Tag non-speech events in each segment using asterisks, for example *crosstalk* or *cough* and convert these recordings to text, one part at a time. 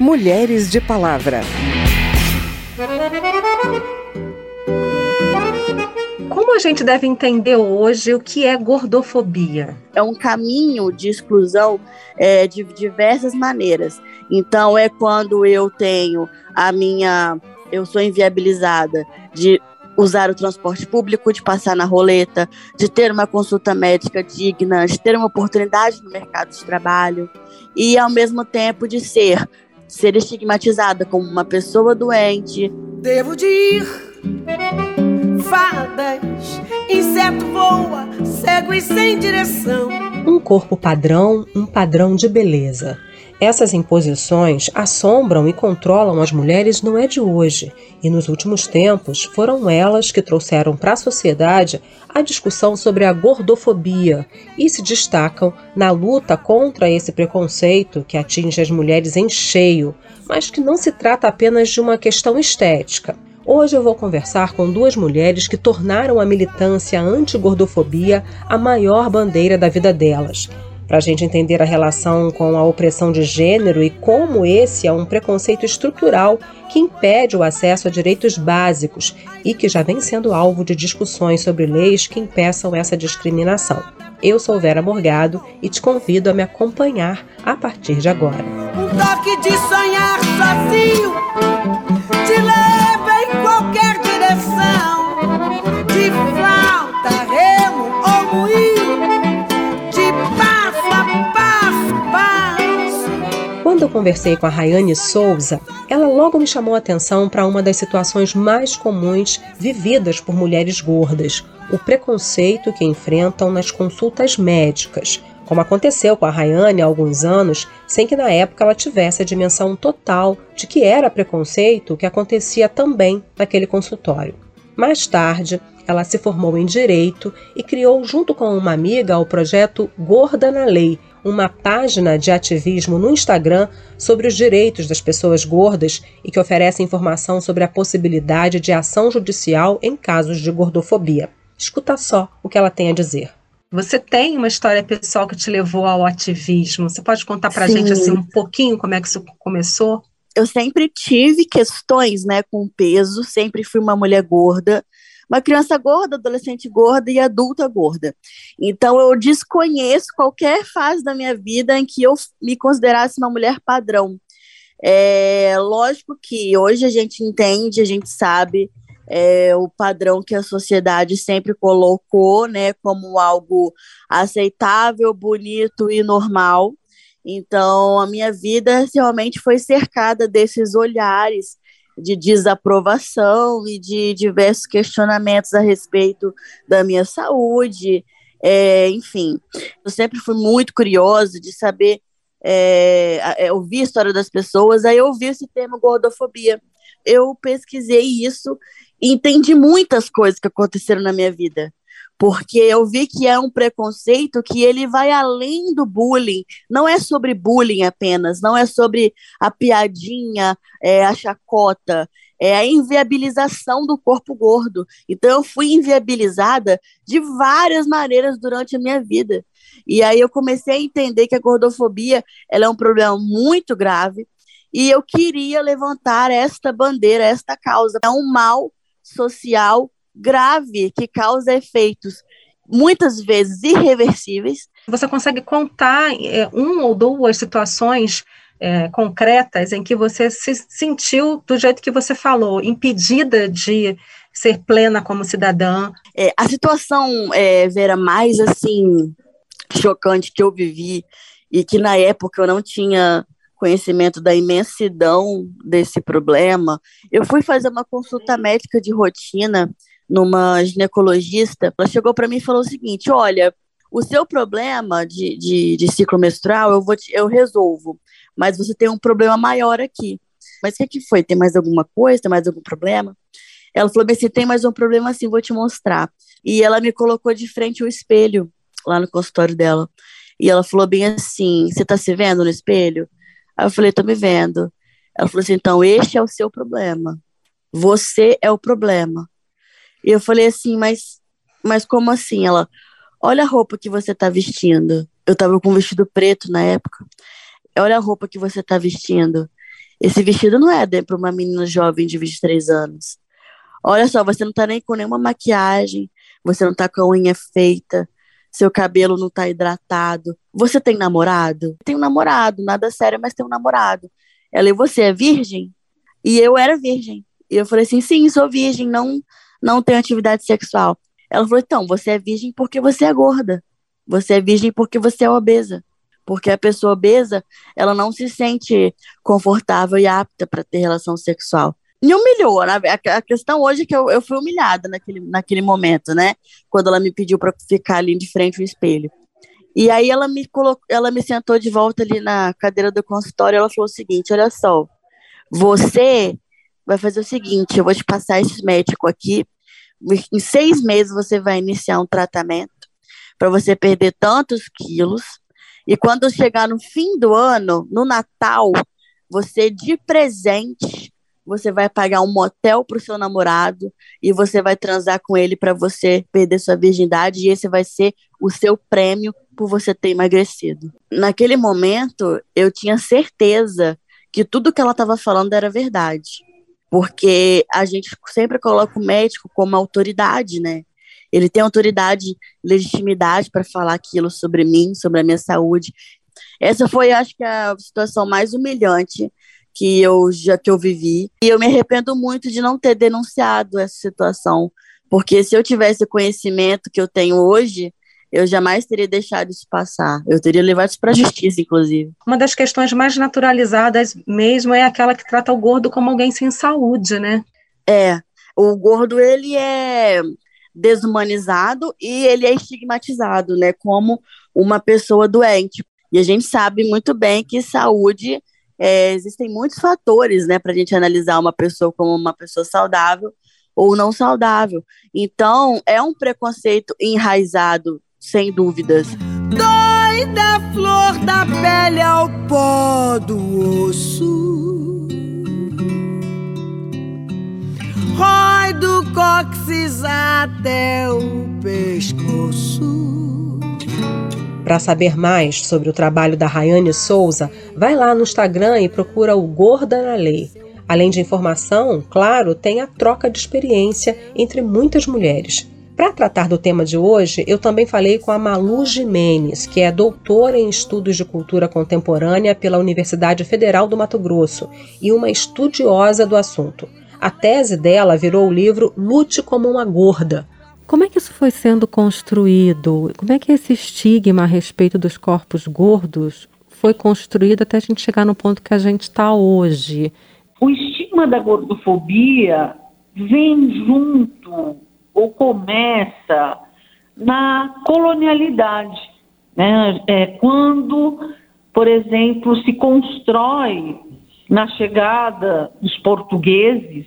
Mulheres de Palavra. Como a gente deve entender hoje o que é gordofobia? É um caminho de exclusão é, de diversas maneiras. Então, é quando eu tenho a minha. Eu sou inviabilizada de usar o transporte público, de passar na roleta, de ter uma consulta médica digna, de ter uma oportunidade no mercado de trabalho e, ao mesmo tempo, de ser ser estigmatizada como uma pessoa doente. Devo de ir, fadas, inseto voa, cego e sem direção. Um corpo padrão, um padrão de beleza. Essas imposições assombram e controlam as mulheres não é de hoje, e nos últimos tempos foram elas que trouxeram para a sociedade a discussão sobre a gordofobia e se destacam na luta contra esse preconceito que atinge as mulheres em cheio, mas que não se trata apenas de uma questão estética. Hoje eu vou conversar com duas mulheres que tornaram a militância anti-gordofobia a maior bandeira da vida delas para a gente entender a relação com a opressão de gênero e como esse é um preconceito estrutural que impede o acesso a direitos básicos e que já vem sendo alvo de discussões sobre leis que impeçam essa discriminação. Eu sou Vera Morgado e te convido a me acompanhar a partir de agora. Um toque de sonhar sozinho te leva em qualquer direção, conversei com a Rayane Souza, ela logo me chamou a atenção para uma das situações mais comuns vividas por mulheres gordas: o preconceito que enfrentam nas consultas médicas. Como aconteceu com a Rayane há alguns anos, sem que na época ela tivesse a dimensão total de que era preconceito que acontecia também naquele consultório. Mais tarde, ela se formou em Direito e criou, junto com uma amiga, o projeto Gorda na Lei, uma página de ativismo no Instagram sobre os direitos das pessoas gordas e que oferece informação sobre a possibilidade de ação judicial em casos de gordofobia. Escuta só o que ela tem a dizer. Você tem uma história pessoal que te levou ao ativismo. Você pode contar para a gente assim um pouquinho como é que isso começou? Eu sempre tive questões, né, com peso. Sempre fui uma mulher gorda uma criança gorda, adolescente gorda e adulta gorda. Então eu desconheço qualquer fase da minha vida em que eu me considerasse uma mulher padrão. É lógico que hoje a gente entende, a gente sabe é, o padrão que a sociedade sempre colocou, né, como algo aceitável, bonito e normal. Então, a minha vida realmente foi cercada desses olhares de desaprovação e de diversos questionamentos a respeito da minha saúde. É, enfim, eu sempre fui muito curiosa de saber, é, é, ouvir a história das pessoas, aí eu ouvi esse termo gordofobia. Eu pesquisei isso e entendi muitas coisas que aconteceram na minha vida porque eu vi que é um preconceito que ele vai além do bullying, não é sobre bullying apenas, não é sobre a piadinha, é, a chacota, é a inviabilização do corpo gordo. Então eu fui inviabilizada de várias maneiras durante a minha vida. E aí eu comecei a entender que a gordofobia ela é um problema muito grave e eu queria levantar esta bandeira, esta causa. É um mal social grave que causa efeitos muitas vezes irreversíveis. Você consegue contar é, um ou duas situações é, concretas em que você se sentiu do jeito que você falou, impedida de ser plena como cidadã? É, a situação, é, Vera, mais assim chocante que eu vivi e que na época eu não tinha conhecimento da imensidão desse problema, eu fui fazer uma consulta médica de rotina numa ginecologista, ela chegou para mim e falou o seguinte: olha, o seu problema de, de, de ciclo menstrual eu, vou te, eu resolvo, mas você tem um problema maior aqui. Mas o que, que foi? Tem mais alguma coisa? Tem mais algum problema? Ela falou bem assim, tem mais um problema assim, vou te mostrar. E ela me colocou de frente ao espelho, lá no consultório dela. E ela falou bem assim, você tá se vendo no espelho? Aí eu falei, tô me vendo. Ela falou assim, então este é o seu problema. Você é o problema. E eu falei assim, mas, mas como assim? Ela, olha a roupa que você tá vestindo. Eu tava com um vestido preto na época. Olha a roupa que você tá vestindo. esse vestido não é para uma menina jovem de 23 anos. Olha só, você não tá nem com nenhuma maquiagem, você não tá com a unha feita, seu cabelo não tá hidratado. Você tem namorado? Tem um namorado, nada sério, mas tem um namorado. Ela, e você é virgem? E eu era virgem. E eu falei assim, sim, sou virgem, não, não tenho atividade sexual. Ela falou, então, você é virgem porque você é gorda. Você é virgem porque você é obesa. Porque a pessoa obesa, ela não se sente confortável e apta para ter relação sexual. Me humilhou, né? A questão hoje é que eu, eu fui humilhada naquele, naquele momento, né? Quando ela me pediu para ficar ali de frente ao espelho. E aí ela me colocou, ela me sentou de volta ali na cadeira do consultório, ela falou o seguinte: "Olha só, você vai fazer o seguinte, eu vou te passar esse médico aqui, em seis meses você vai iniciar um tratamento para você perder tantos quilos, e quando chegar no fim do ano, no Natal, você de presente, você vai pagar um motel para o seu namorado e você vai transar com ele para você perder sua virgindade, e esse vai ser o seu prêmio por você ter emagrecido. Naquele momento, eu tinha certeza que tudo que ela estava falando era verdade porque a gente sempre coloca o médico como autoridade, né? Ele tem autoridade, legitimidade para falar aquilo sobre mim, sobre a minha saúde. Essa foi, acho que, a situação mais humilhante que eu já que eu vivi. E eu me arrependo muito de não ter denunciado essa situação, porque se eu tivesse o conhecimento que eu tenho hoje, eu jamais teria deixado isso passar. Eu teria levado isso para a justiça, inclusive. Uma das questões mais naturalizadas mesmo é aquela que trata o gordo como alguém sem saúde, né? É. O gordo, ele é desumanizado e ele é estigmatizado, né? Como uma pessoa doente. E a gente sabe muito bem que saúde, é, existem muitos fatores, né, para a gente analisar uma pessoa como uma pessoa saudável ou não saudável. Então, é um preconceito enraizado sem dúvidas. Dói da flor da pele ao pó do osso. Rói do cóccix até o pescoço. Para saber mais sobre o trabalho da Rayane Souza, vai lá no Instagram e procura o Gorda na Lei. Além de informação, claro, tem a troca de experiência entre muitas mulheres. Para tratar do tema de hoje, eu também falei com a Malu Jimenez, que é doutora em estudos de cultura contemporânea pela Universidade Federal do Mato Grosso e uma estudiosa do assunto. A tese dela virou o livro Lute como uma gorda. Como é que isso foi sendo construído? Como é que esse estigma a respeito dos corpos gordos foi construído até a gente chegar no ponto que a gente está hoje? O estigma da gordofobia vem junto ou começa na colonialidade, né? É quando, por exemplo, se constrói na chegada dos portugueses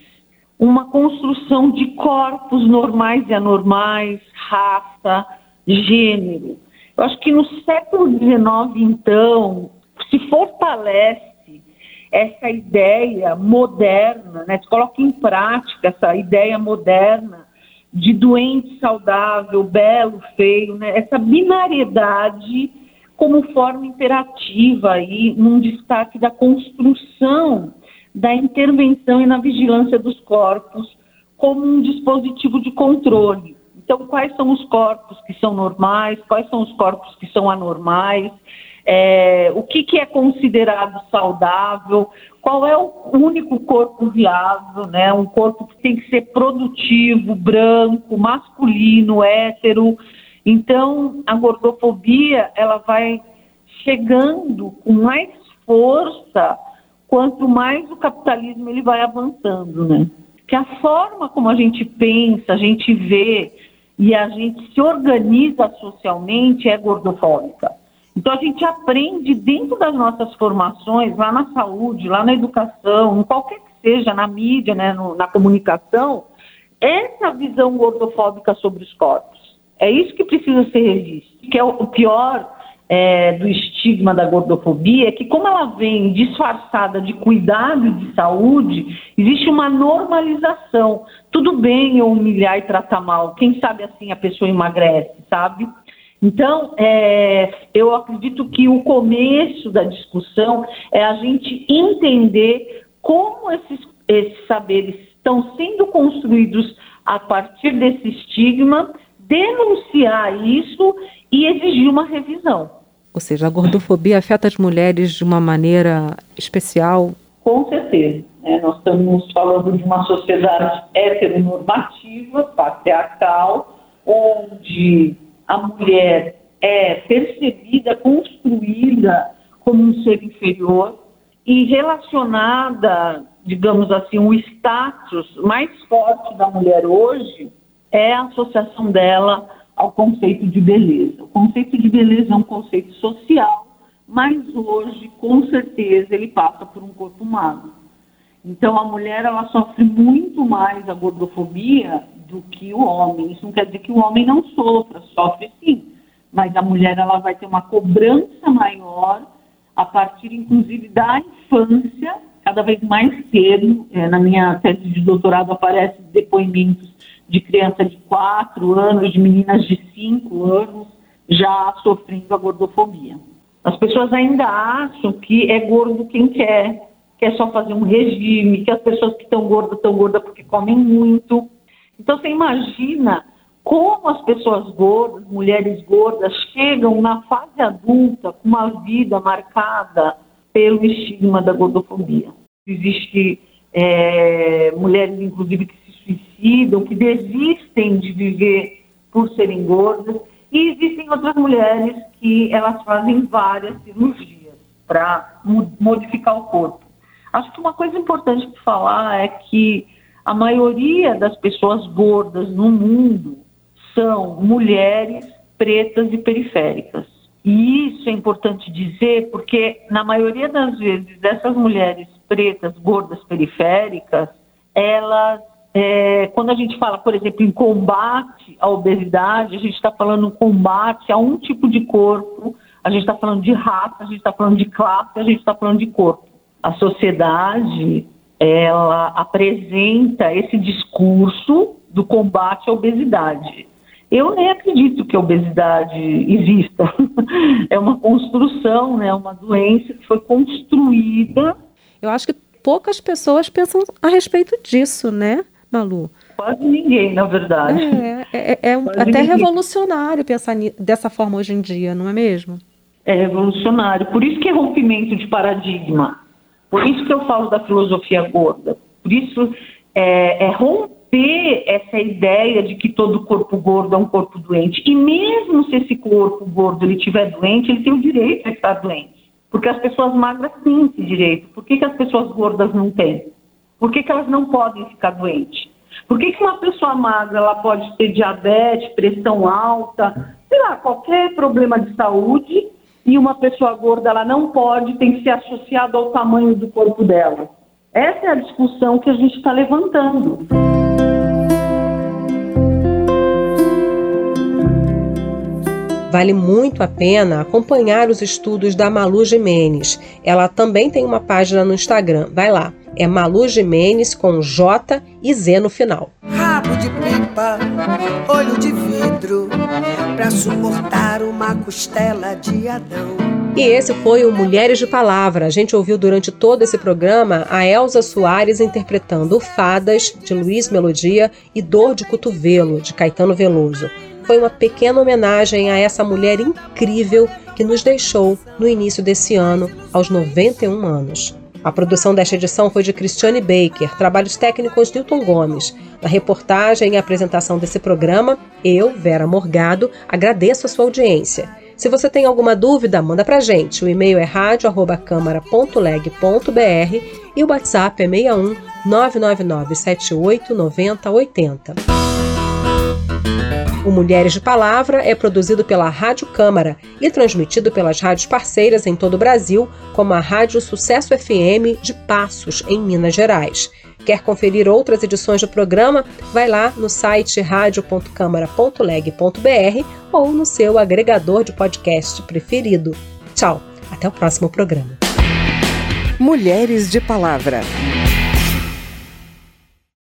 uma construção de corpos normais e anormais, raça, gênero. Eu acho que no século XIX, então, se fortalece essa ideia moderna, né? se coloca em prática essa ideia moderna de doente saudável, belo, feio, né? essa binariedade como forma imperativa aí num destaque da construção da intervenção e na vigilância dos corpos como um dispositivo de controle. Então, quais são os corpos que são normais, quais são os corpos que são anormais, é, o que, que, é considerado saudável, qual é o único corpo viável, né? Um corpo que tem que ser produtivo, branco, masculino, hétero. Então, a gordofobia, ela vai chegando com mais força quanto mais o capitalismo ele vai avançando, né? Que a forma como a gente pensa, a gente vê e a gente se organiza socialmente é gordofóbica. Então a gente aprende dentro das nossas formações, lá na saúde, lá na educação, em qualquer que seja, na mídia, né, no, na comunicação, essa visão gordofóbica sobre os corpos. É isso que precisa ser revisto. Que é o pior é, do estigma da gordofobia é que, como ela vem disfarçada de cuidado de saúde, existe uma normalização. Tudo bem eu humilhar e tratar mal. Quem sabe assim a pessoa emagrece, sabe? Então, é, eu acredito que o começo da discussão é a gente entender como esses, esses saberes estão sendo construídos a partir desse estigma, denunciar isso e exigir uma revisão. Ou seja, a gordofobia afeta as mulheres de uma maneira especial? Com certeza. Né? Nós estamos falando de uma sociedade heteronormativa, patriarcal, onde a mulher é percebida, construída como um ser inferior e relacionada, digamos assim, o status mais forte da mulher hoje é a associação dela ao conceito de beleza. O conceito de beleza é um conceito social, mas hoje, com certeza, ele passa por um corpo magro. Então, a mulher ela sofre muito mais a gordofobia do que o homem. Isso não quer dizer que o homem não sofra, sofre sim, mas a mulher ela vai ter uma cobrança maior a partir, inclusive, da infância, cada vez mais cedo. É, na minha tese de doutorado aparecem depoimentos de crianças de 4 anos, de meninas de 5 anos, já sofrendo a gordofobia. As pessoas ainda acham que é gordo quem quer, que é só fazer um regime, que as pessoas que estão gordas estão gordas porque comem muito. Então você imagina como as pessoas gordas, mulheres gordas, chegam na fase adulta com uma vida marcada pelo estigma da gordofobia. Existe é, mulheres, inclusive, que se suicidam, que desistem de viver por serem gordas, e existem outras mulheres que elas fazem várias cirurgias para modificar o corpo. Acho que uma coisa importante de falar é que a maioria das pessoas gordas no mundo são mulheres pretas e periféricas. E isso é importante dizer porque, na maioria das vezes, essas mulheres pretas, gordas, periféricas, elas, é, quando a gente fala, por exemplo, em combate à obesidade, a gente está falando combate a um tipo de corpo, a gente está falando de raça, a gente está falando de classe, a gente está falando de corpo. A sociedade, ela apresenta esse discurso do combate à obesidade. Eu nem acredito que a obesidade exista. *laughs* é uma construção, né? uma doença que foi construída. Eu acho que poucas pessoas pensam a respeito disso, né, Malu? Quase ninguém, na verdade. É, é, é, é até ninguém. revolucionário pensar dessa forma hoje em dia, não é mesmo? É revolucionário. Por isso que é rompimento de paradigma. Por isso que eu falo da filosofia gorda. Por isso é, é romper essa ideia de que todo corpo gordo é um corpo doente. E mesmo se esse corpo gordo ele estiver doente, ele tem o direito a estar doente. Porque as pessoas magras têm esse direito. Por que, que as pessoas gordas não têm? Por que, que elas não podem ficar doentes? Por que, que uma pessoa magra ela pode ter diabetes, pressão alta, sei lá, qualquer problema de saúde, e uma pessoa gorda ela não pode, tem que ser associada ao tamanho do corpo dela? Essa é a discussão que a gente está levantando. Vale muito a pena acompanhar os estudos da Malu Jimenez. Ela também tem uma página no Instagram. Vai lá. É Malu Jimenez com J e Z no final. De pipa, olho de vidro, para suportar uma costela de Adão. E esse foi o Mulheres de Palavra. A gente ouviu durante todo esse programa a Elza Soares interpretando Fadas, de Luiz Melodia, e Dor de Cotovelo, de Caetano Veloso. Foi uma pequena homenagem a essa mulher incrível que nos deixou no início desse ano, aos 91 anos. A produção desta edição foi de Cristiane Baker, trabalhos técnicos de Newton Gomes. Na reportagem e apresentação desse programa, eu, Vera Morgado, agradeço a sua audiência. Se você tem alguma dúvida, manda pra gente. O e-mail é radio@câmara.leg.br e o WhatsApp é 61 999 78 90 80. O Mulheres de Palavra é produzido pela Rádio Câmara e transmitido pelas rádios parceiras em todo o Brasil, como a Rádio Sucesso FM de Passos, em Minas Gerais. Quer conferir outras edições do programa? Vai lá no site radio.câmara.leg.br ou no seu agregador de podcast preferido. Tchau, até o próximo programa. Mulheres de Palavra.